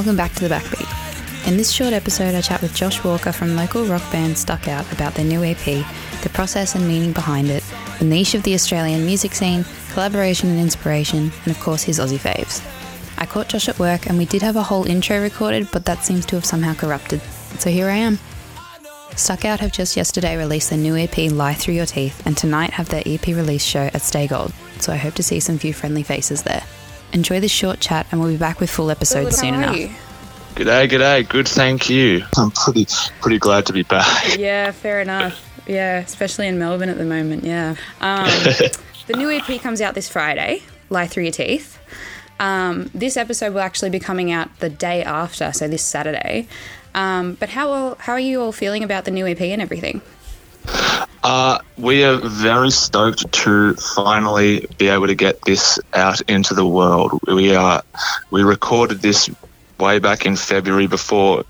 welcome back to The Backbeat. In this short episode, I chat with Josh Walker from local rock band Stuck Out about their new EP, the process and meaning behind it, the niche of the Australian music scene, collaboration and inspiration, and of course his Aussie faves. I caught Josh at work and we did have a whole intro recorded, but that seems to have somehow corrupted. So here I am. Stuck Out have just yesterday released their new EP, Lie Through Your Teeth, and tonight have their EP release show at Stay Gold, so I hope to see some few friendly faces there. Enjoy this short chat, and we'll be back with full episodes soon enough. G'day, g'day. Good, thank you. I'm pretty, pretty glad to be back. Yeah, fair enough. Yeah, especially in Melbourne at the moment. Yeah. Um, the new EP comes out this Friday. Lie through your teeth. Um, this episode will actually be coming out the day after, so this Saturday. Um, but how how are you all feeling about the new EP and everything? Uh, we are very stoked to finally be able to get this out into the world. We are we recorded this way back in February before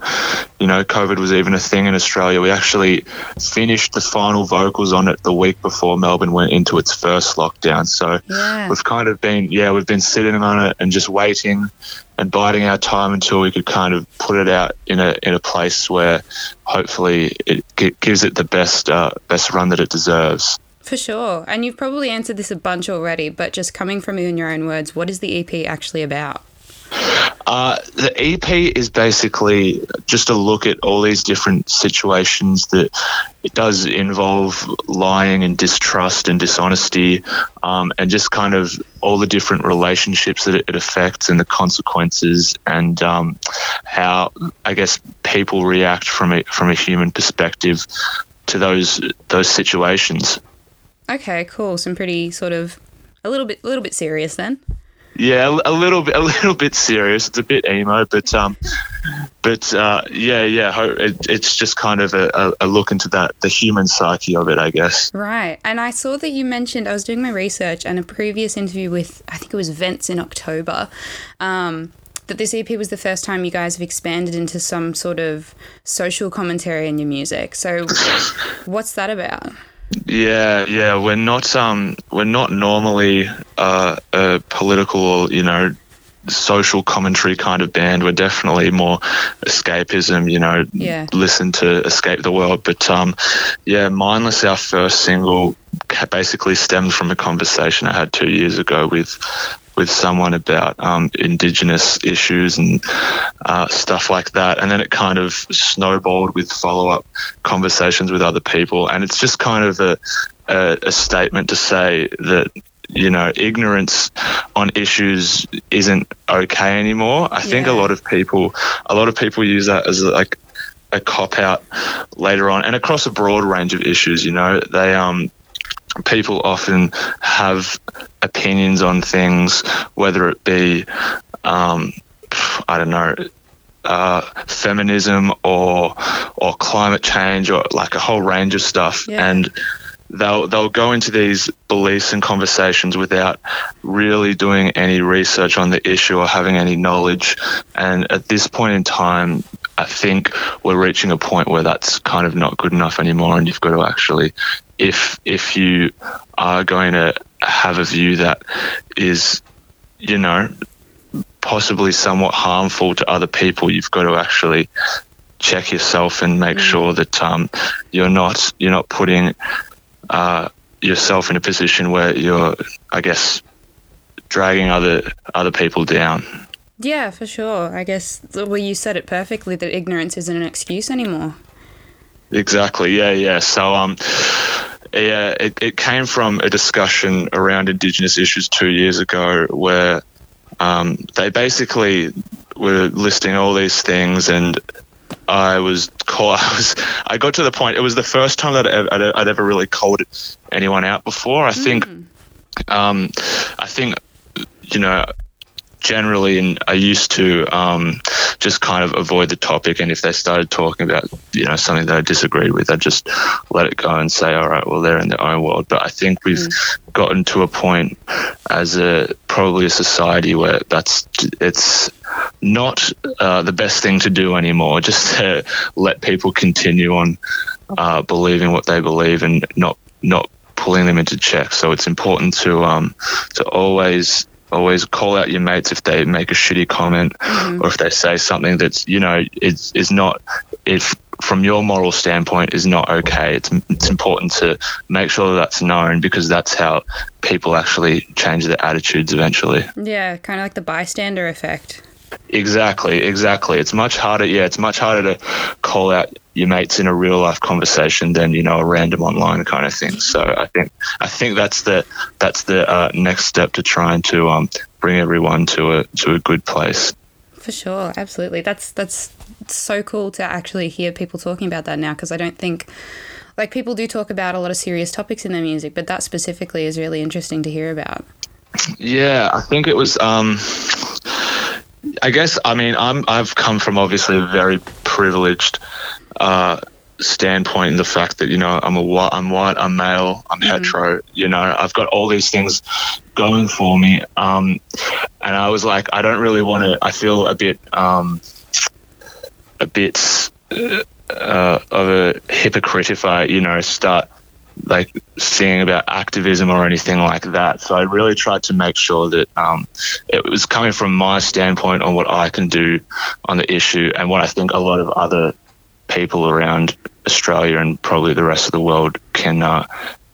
you know COVID was even a thing in Australia. We actually finished the final vocals on it the week before Melbourne went into its first lockdown. So yeah. we've kind of been yeah we've been sitting on it and just waiting and biding our time until we could kind of put it out in a in a place where hopefully it g- gives it the best uh, best run that it deserves. For sure. And you've probably answered this a bunch already, but just coming from you in your own words, what is the EP actually about? Uh, the EP is basically just a look at all these different situations that it does involve lying and distrust and dishonesty, um, and just kind of all the different relationships that it, affects and the consequences, and um, how I guess people react from a from a human perspective to those those situations. Okay, cool. Some pretty sort of a little bit a little bit serious then. Yeah, a little bit, a little bit serious. It's a bit emo, but um, but uh, yeah, yeah. It, it's just kind of a, a, look into that the human psyche of it, I guess. Right, and I saw that you mentioned. I was doing my research and a previous interview with I think it was Vents in October. Um, that this EP was the first time you guys have expanded into some sort of social commentary in your music. So, what's that about? Yeah, yeah, we're not um we're not normally uh, a political or you know social commentary kind of band. We're definitely more escapism, you know, yeah. listen to escape the world. But um, yeah, Mindless, our first single, basically stemmed from a conversation I had two years ago with with someone about um, indigenous issues and uh, stuff like that. And then it kind of snowballed with follow up conversations with other people. And it's just kind of a, a, a statement to say that you know, ignorance on issues isn't okay anymore. I think a lot of people, a lot of people use that as like a cop out later on, and across a broad range of issues. You know, they um people often have opinions on things, whether it be, um, I don't know, uh, feminism or or climate change or like a whole range of stuff, yeah. and they'll they'll go into these beliefs and conversations without really doing any research on the issue or having any knowledge. And at this point in time, I think we're reaching a point where that's kind of not good enough anymore, and you've got to actually, if if you are going to have a view that is, you know, possibly somewhat harmful to other people, you've got to actually check yourself and make mm. sure that um, you're not you're not putting uh, yourself in a position where you're, I guess, dragging other other people down. Yeah, for sure. I guess well, you said it perfectly that ignorance isn't an excuse anymore. Exactly. Yeah. Yeah. So um. Yeah, it, it came from a discussion around Indigenous issues two years ago where um, they basically were listing all these things and I was called. I was. I got to the point. It was the first time that I'd, I'd ever really called anyone out before. I think. Mm. Um, I think you know generally, and I used to um, just kind of avoid the topic. And if they started talking about, you know, something that I disagreed with, I'd just let it go and say, all right, well, they're in their own world. But I think we've mm. gotten to a point as a probably a society where that's it's not uh, the best thing to do anymore. Just to let people continue on uh, believing what they believe and not not pulling them into check. So it's important to um, to always always call out your mates if they make a shitty comment mm-hmm. or if they say something that's you know it's is not if from your moral standpoint is not okay. It's it's important to make sure that that's known because that's how people actually change their attitudes eventually. Yeah, kind of like the bystander effect. Exactly, exactly. It's much harder. Yeah, it's much harder to call out your mates in a real life conversation than you know a random online kind of thing. So I think I think that's the that's the uh, next step to trying to um, bring everyone to a to a good place. For sure, absolutely. That's that's so cool to actually hear people talking about that now because I don't think like people do talk about a lot of serious topics in their music, but that specifically is really interesting to hear about. Yeah, I think it was. Um, I guess I mean I'm I've come from obviously a very privileged uh, standpoint in the fact that you know I'm a white, I'm white, I'm male, I'm hetero. You know, I've got all these things going for me, um, and I was like, I don't really want to. I feel a bit um, a bit uh, of a hypocrite if I you know start like singing about activism or anything like that. So I really tried to make sure that um, it was coming from my standpoint on what I can do on the issue and what I think a lot of other people around Australia and probably the rest of the world can uh,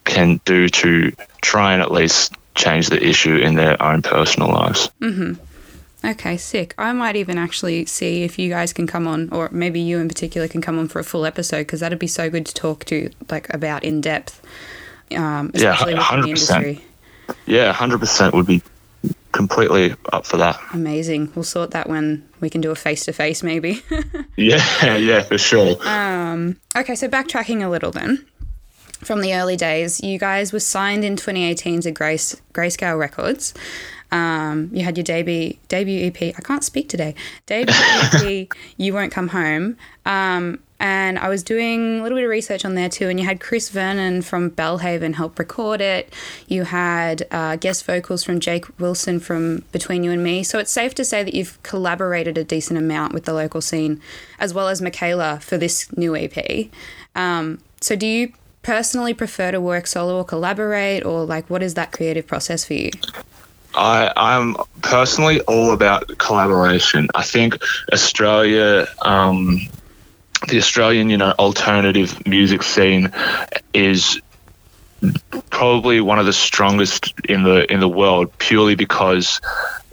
can do to try and at least change the issue in their own personal lives. Okay, sick. I might even actually see if you guys can come on, or maybe you in particular can come on for a full episode because that'd be so good to talk to like about in depth, um, Yeah, especially within 100%. Yeah, hundred percent would be completely up for that. Amazing. We'll sort that when we can do a face to face, maybe. Yeah, yeah, for sure. Okay, so backtracking a little then. From the early days, you guys were signed in 2018 to Grace Greyscale Records. Um, you had your debut debut EP. I can't speak today. Debut EP. You won't come home. Um, and I was doing a little bit of research on there too. And you had Chris Vernon from Belle Haven help record it. You had uh, guest vocals from Jake Wilson from Between You and Me. So it's safe to say that you've collaborated a decent amount with the local scene, as well as Michaela for this new EP. Um, so do you personally prefer to work solo or collaborate, or like what is that creative process for you? I, I'm personally all about collaboration. I think Australia, um, the Australian, you know, alternative music scene is probably one of the strongest in the in the world purely because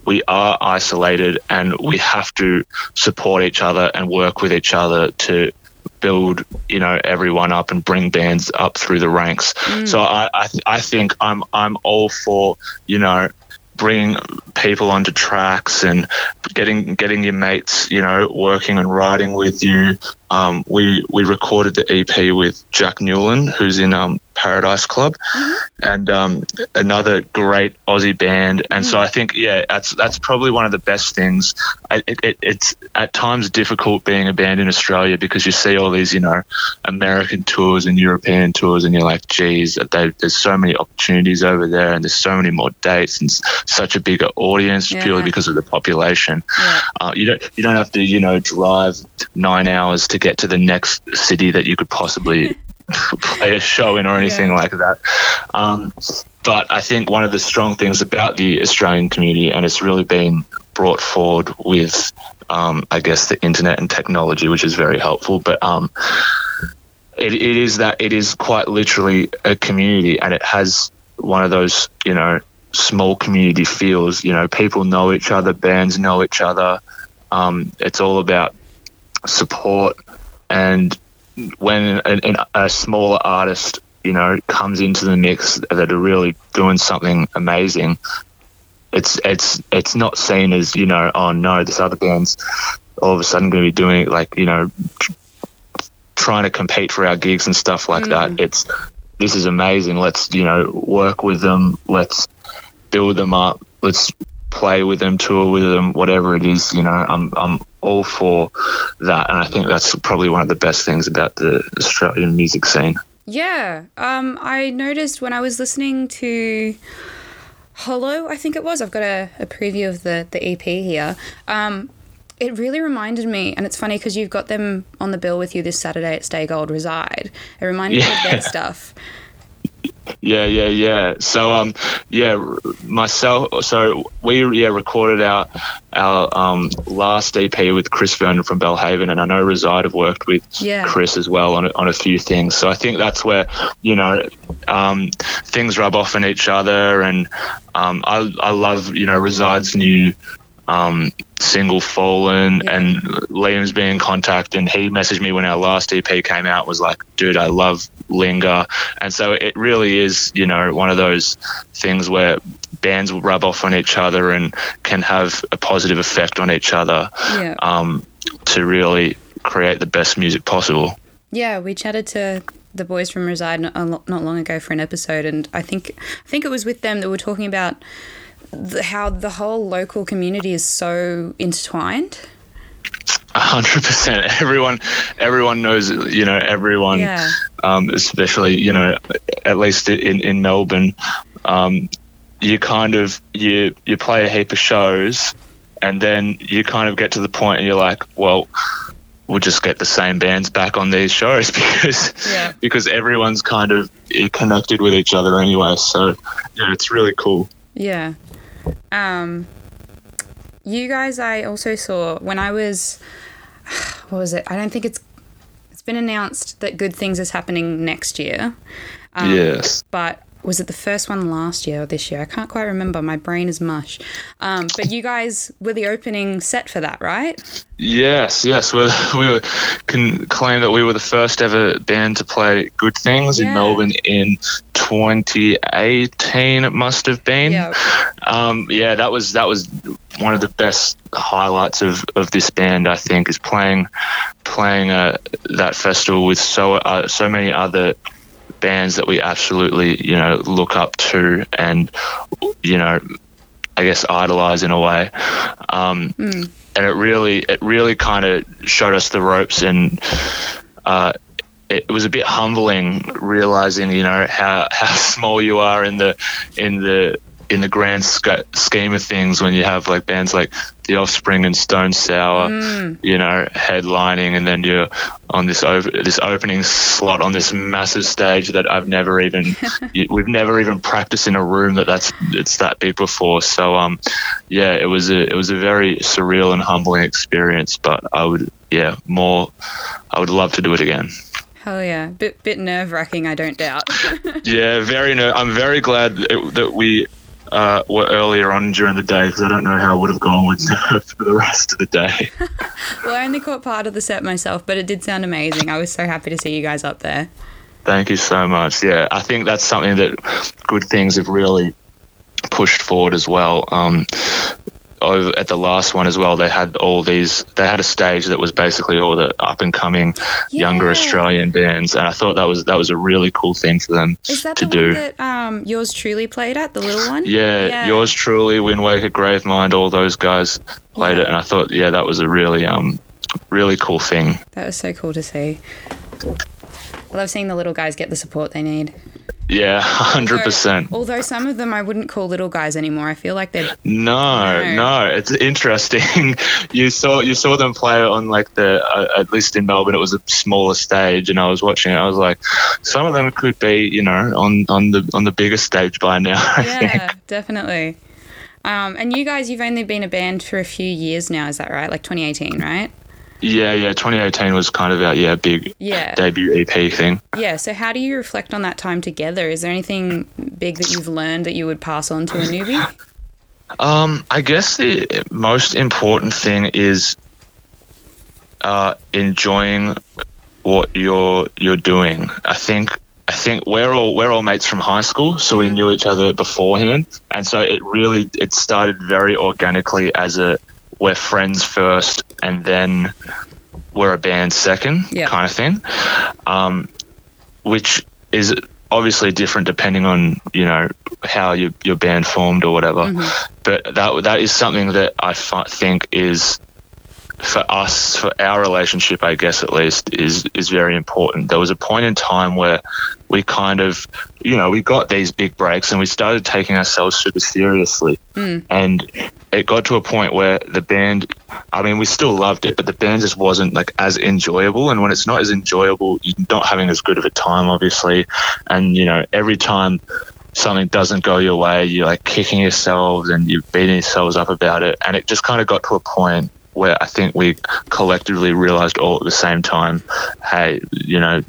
we are isolated and we have to support each other and work with each other to build you know everyone up and bring bands up through the ranks so I I, th- I think I'm I'm all for you know bringing people onto tracks and getting getting your mates you know working and writing with you. Um, we we recorded the EP with Jack Newland who's in um, Paradise Club and um, another great Aussie band. And so I think, yeah, that's that's probably one of the best things. I, it, it, it's at times difficult being a band in Australia because you see all these, you know, American tours and European tours, and you're like, geez, they, there's so many opportunities over there, and there's so many more dates and such a bigger audience Yeah. purely because of the population. Yeah. Uh, you don't you don't have to, you know, drive nine hours to get to the next city that you could possibly play a show in or anything Yeah. like that. Um, but I think one of the strong things about the Australian community, and it's really been brought forward with, um, I guess, the internet and technology, which is very helpful. But um, it, it is that it is quite literally a community, and it has one of those, you know, small community feels. You know, people know each other, bands know each other. Um, it's all about support and when an, an, a smaller artist, you know, comes into the mix that are really doing something amazing, it's it's it's not seen as you know, oh no, this other band's all of a sudden going to be doing it like you know, tr- trying to compete for our gigs and stuff like that. Mm. It's this is amazing. Let's you know work with them. Let's build them up. Let's play with them, tour with them, whatever it is. You know, I'm I'm all for that, and I think that's probably one of the best things about the Australian music scene. Yeah. Um, I noticed when I was listening to Hollow, I think it was. I've got a, a preview of the, the EP here. Um, it really reminded me, and it's funny because you've got them on the bill with you this Saturday at Stay Gold Reside. It reminded me of Yeah. their stuff. Yeah, yeah, yeah. So, um, yeah, myself. So we yeah recorded our our um last EP with Chris Vernon from Belle Haven, and I know Reside have worked with Yeah. Chris as well on a, on a few things. So I think that's where you know um things rub off on each other, and um I I love you know Reside's new um single Fallen Yeah. and Liam's been in contact and he messaged me when our last EP came out was like dude I love Linger and so it really is you know one of those things where bands will rub off on each other and can have a positive effect on each other Yeah. um, to really create the best music possible Yeah, we chatted to the boys from Reside not, not long ago for an episode, and I think I think it was with them that we're talking about the, how the whole local community is so intertwined. A hundred percent. Everyone, everyone knows. You know, everyone, Yeah. um, especially you know, at least in in Melbourne, um, you kind of you you play a heap of shows, and then you kind of get to the point, and you're like, well, we'll just get the same bands back on these shows because Yeah. because everyone's kind of connected with each other anyway. So yeah, it's really cool. Yeah. Um, you guys, I also saw when I was, what was it? I don't think it's, it's been announced that Good Things is happening next year. Um, yes. But was it the first one last year or this year? I can't quite remember. My brain is mush. Um, but you guys were the opening set for that, right? Yes, yes. We we were, can claim that we were the first ever band to play Good Things Yeah. in Melbourne in 2018. It must have been. Yeah. Um, yeah, that was that was one of the best highlights of, of this band. I think is playing playing uh, that festival with so uh, so many other bands that we absolutely you know look up to and you know I guess idolize in a way. Um, and it really it really kind of showed us the ropes and uh, it was a bit humbling realizing you know how, how small you are in the in the in the grand sca- scheme of things when you have like bands like the Offspring and Stone Sour, you know, headlining, and then you're on this over this opening slot on this massive stage that I've never even you, we've never even practiced in a room that that's it's that big before. So um, yeah, it was a it was a very surreal and humbling experience. But I would yeah more I would love to do it again. Hell yeah. Bit, bit nerve wracking, I don't doubt. Yeah, very. No, I'm very glad that we uh, were earlier on during the day because I don't know how I would have gone with for the rest of the day. well, I only caught part of the set myself, but it did sound amazing. I was so happy to see you guys up there. Thank you so much. Yeah, I think that's something that good things have really pushed forward as well. Um, over at the last one as well, they had all these. They had a stage that was basically all the up and coming younger Australian bands, and I thought that was that was a really cool thing for them Is that to the do. one that um, yours truly played at, the little one? Yeah, Yeah. yours truly, Windwaker, Gravemind, all those guys played it, and I thought, yeah, that was a really, um, really cool thing. That was so cool to see. I love seeing the little guys get the support they need. Yeah, hundred percent. Although some of them I wouldn't call little guys anymore. I feel like they're No, No. no, it's interesting. you saw you saw them play on like the uh, at least in Melbourne, it was a smaller stage, and I was watching it. I was like, some of them could be, you know, on on the on the bigger stage by now. I think. yeah, definitely. Um, and you guys, you've only been a band for a few years now, is that right? Like 2018, right? Yeah, yeah. 2018 was kind of our yeah big Yeah. debut EP thing. Yeah. So how do you reflect on that time together? Is there anything big that you've learned that you would pass on to a newbie? Um, I guess the most important thing is uh, enjoying what you're you're doing. I think I think we're all we're all mates from high school, so we knew each other beforehand, and so it really it started very organically as a we're friends first, and then we're a band second Yeah. kind of thing, um, which is obviously different depending on you know how your your band formed or whatever. But that that is something that I think is for us, for our relationship, I guess at least, is is very important. There was a point in time where we kind of, you know, we got these big breaks and we started taking ourselves super seriously, hmm. and it got to a point where the band, I mean, we still loved it, but the band just wasn't like as enjoyable. And when it's not as enjoyable, you're not having as good of a time, obviously. And, you know, every time something doesn't go your way, you're like kicking yourselves and you're beating yourselves up about it. And it just kind of got to a point where I think we collectively realized all at the same time, hey, you know,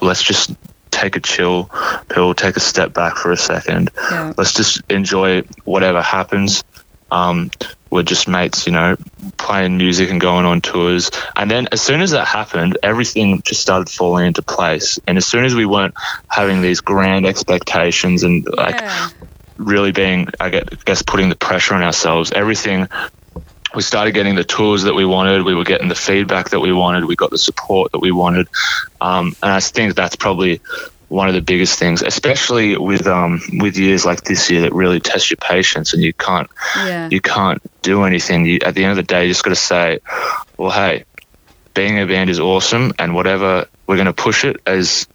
let's just take a chill pill, take a step back for a second. Yeah. Let's just enjoy whatever happens. Um, we're just mates, you know, playing music and going on tours. And then as soon as that happened, everything just started falling into place. And as soon as we weren't having these grand expectations and like yeah. really being, I guess, putting the pressure on ourselves, everything. We started getting the tools that we wanted. We were getting the feedback that we wanted. We got the support that we wanted, um, and I think that's probably one of the biggest things, especially with um, with years like this year that really test your patience, and you can't Yeah. you can't do anything. You, at the end of the day, you just got to say, well, hey, being a band is awesome, and whatever we're going to push it as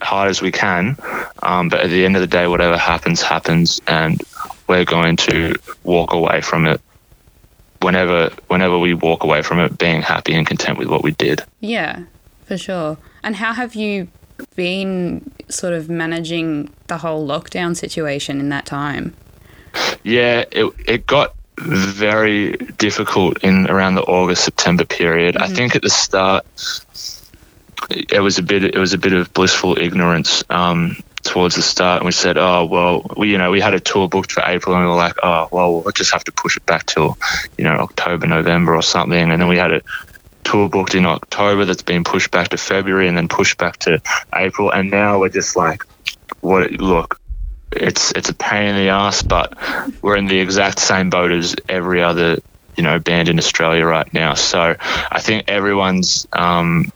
hard as we can. Um, but at the end of the day, whatever happens, happens, and we're going to walk away from it. Whenever, whenever we walk away from it, being happy and content with what we did. Yeah, for sure. And how have you been sort of managing the whole lockdown situation in that time? Yeah, it it got very difficult in around the August September period. I think at the start it was a bit it was a bit of blissful ignorance um, towards the start, and we said, oh well, we you know we had a tour booked for April, and we were like, oh well, we'll just have to push it back till you know October, November, or something, and then we had a tour booked in October that's been pushed back to February and then pushed back to April, and now we're just like, what? Look, it's it's a pain in the ass, but we're in the exact same boat as every other you know band in Australia right now. So I think everyone's um,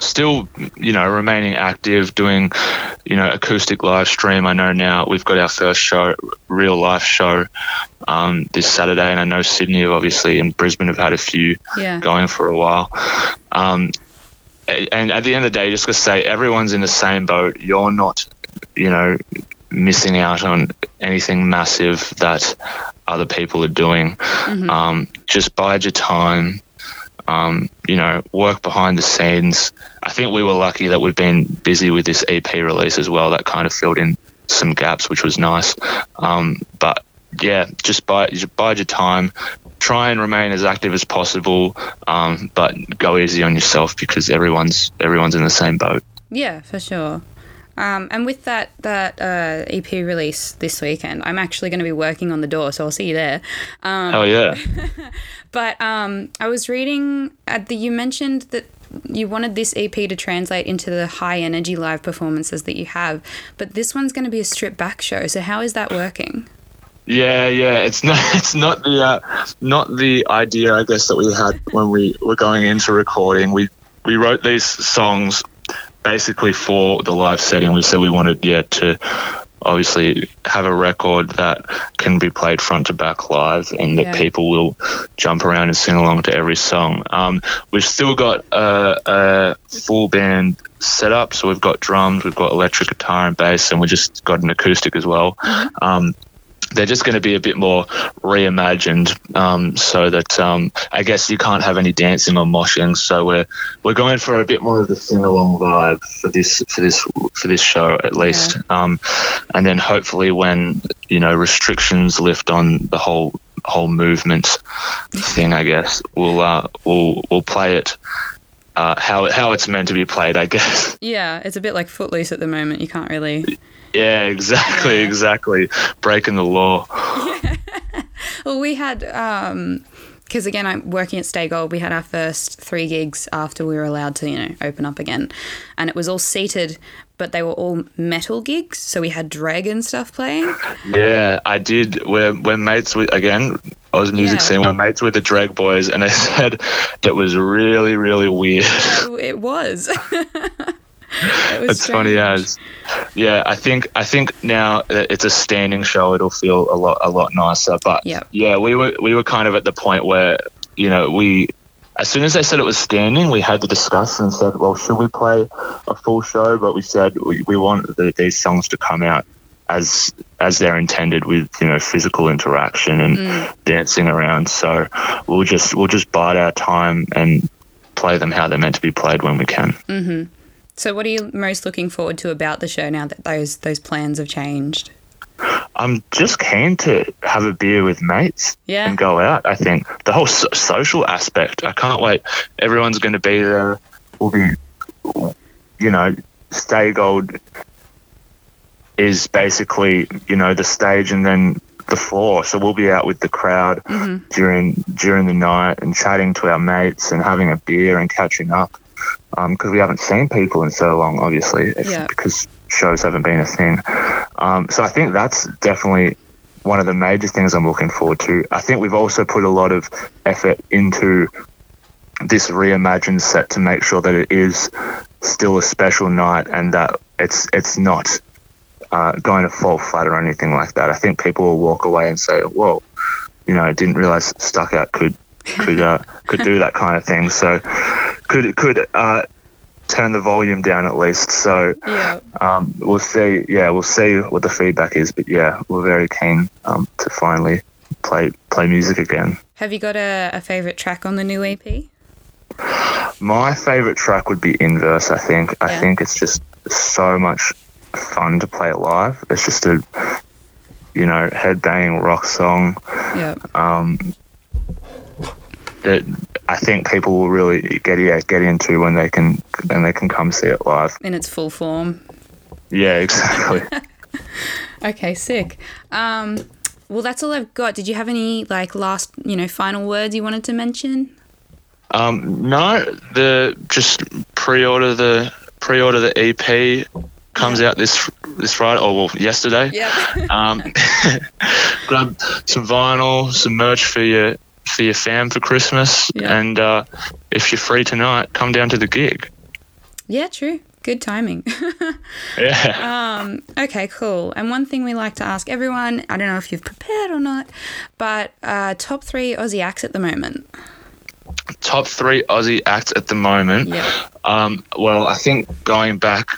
still you know remaining active, doing you know acoustic live stream. I know now we've got our first show, real life show, um, this Saturday, and I know Sydney obviously and Brisbane have had a few Yeah. going for a while. Um, and at the end of the day, just to say everyone's in the same boat. You're not, you know, missing out on anything massive that other people are doing. Um, just bide your time. Um, you know, work behind the scenes. I think we were lucky that we've been busy with this EP release as well. That kind of filled in some gaps, which was nice. Um, but yeah, just bide, bide your time. Try and remain as active as possible, um, but go easy on yourself because everyone's everyone's in the same boat. Yeah, for sure. Um, and with that that uh, EP release this weekend, I'm actually going to be working on the door, so I'll see you there. Um, Oh yeah, But um, I was reading at the you mentioned that you wanted this EP to translate into the high energy live performances that you have, but this one's going to be a stripped back show. So how is that working? yeah, yeah. It's not it's not the uh, not the idea I guess that we had when we were going into recording. We we wrote these songs basically for the live setting. We said we wanted yeah to obviously have a record that can be played front to back live and that Yeah. people will jump around and sing along to every song. Um, we've still got a, a full band setup, so we've got drums, we've got electric guitar and bass, and we just got an acoustic as well. Um, they're just going to be a bit more reimagined, um, so that um, I guess you can't have any dancing or moshing. So we're we're going for a bit more of the sing along vibe for this for this for this show at least, um, and then hopefully when you know restrictions lift on the whole whole movement thing, I guess we'll uh, we'll we'll play it. Uh, how how it's meant to be played, I guess. Yeah, it's a bit like Footloose at the moment. You can't really. Yeah, exactly, Yeah. exactly. Breaking the law. Well, we had um because again, I'm working at Stay Gold. We had our first three gigs after we were allowed to, you know, open up again, and it was all seated, but they were all metal gigs. So we had Dragon stuff playing. Yeah, I did. We're, we're mates with, again, Oz Music Yeah. Scene, we're mates with the Drag Boys, and they said it was really, really weird. It was. It it's funny as. Yeah, I think I think now it's a standing show, it'll feel a lot a lot nicer. But Yep. yeah, we were we were kind of at the point where you know we. As soon as they said it was standing, we had to discuss and said, well, should we play a full show? But we said we, we want the, these songs to come out as as they're intended with you know physical interaction and Mm. dancing around. So we'll just we'll just bide our time and play them how they're meant to be played when we can. So, what are you most looking forward to about the show now that those those plans have changed? I'm just keen to have a beer with mates Yeah. and go out. I think the whole so- social aspect. I can't wait. Everyone's going to be there. We'll be, you know, Stay Gold is basically you know the stage and then the floor. So we'll be out with the crowd Mm-hmm. during during the night and chatting to our mates and having a beer and catching up because we haven't seen people in so long, obviously, Yeah. because shows haven't been a thing. Um, so I think that's definitely one of the major things I'm looking forward to. I think we've also put a lot of effort into this reimagined set to make sure that it is still a special night and that it's it's not uh, going to fall flat or anything like that. I think people will walk away and say, "Whoa, you know, I didn't realize Stuck Out could could uh, could do that kind of thing." So could could uh, turn the volume down at least. So Yeah. um, we'll see. Yeah, we'll see what the feedback is. But yeah, we're very keen um, to finally play play music again. Have you got a, a favorite track on the new EP? My favorite track would be Inverse. I think. I think it's just so much fun to play it live. It's just a you know headbanging rock song Yeah. um, that I think people will really get yeah, get into when they can when they can come see it live. In its full form. Yeah, exactly. Okay, sick. Um, well, that's all I've got. Did you have any like last, you know, final words you wanted to mention? Um, no, the just pre-order the pre-order the EP comes out this this Friday or well yesterday. Yep. Um, grab some vinyl, some merch for your for your fam for Christmas, Yeah. and uh, if you're free tonight, come down to the gig. yeah, true. Good timing. Yeah. um, okay, cool. And one thing we like to ask everyone, I don't know if you've prepared or not, but uh, top three Aussie acts at the moment. Top three Aussie acts at the moment. Yep. Um, well, I think going back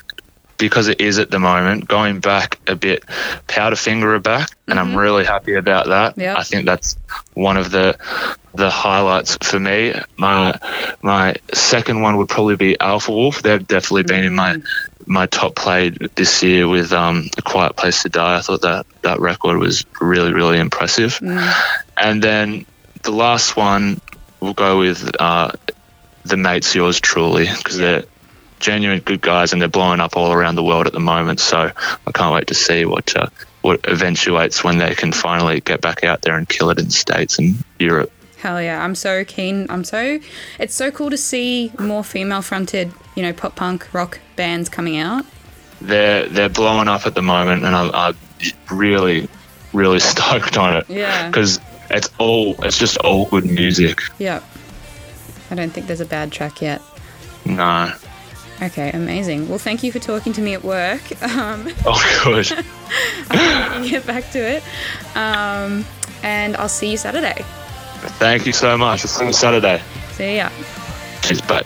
because it is at the moment, going back a bit, Powderfinger are back, and I'm really happy about that. Yep. I think that's one of the the highlights for me. My my second one would probably be Alpha Wolf. They've definitely been in my my top played this year with um, A Quiet Place to Die. I thought that that record was really really impressive. And then the last one we'll go with uh, the mates yours truly because they're genuine good guys and they're blowing up all around the world at the moment. So I can't wait to see what uh, what eventuates when they can finally get back out there and kill it in the states and Europe. Hell yeah, I'm so keen. I'm so it's so cool to see more female fronted, you know, pop punk rock bands coming out. They're they're blowing up at the moment, and I'm, I'm really really stoked on it Yeah. because it's all it's just all good music. Yeah. I don't think there's a bad track yet. No, Okay, amazing. Well, thank you for talking to me at work. Um, oh good. you get back to it. Um, and I'll see you Saturday. Thank you so much. I'll see you Saturday. See ya. Cheers, bye.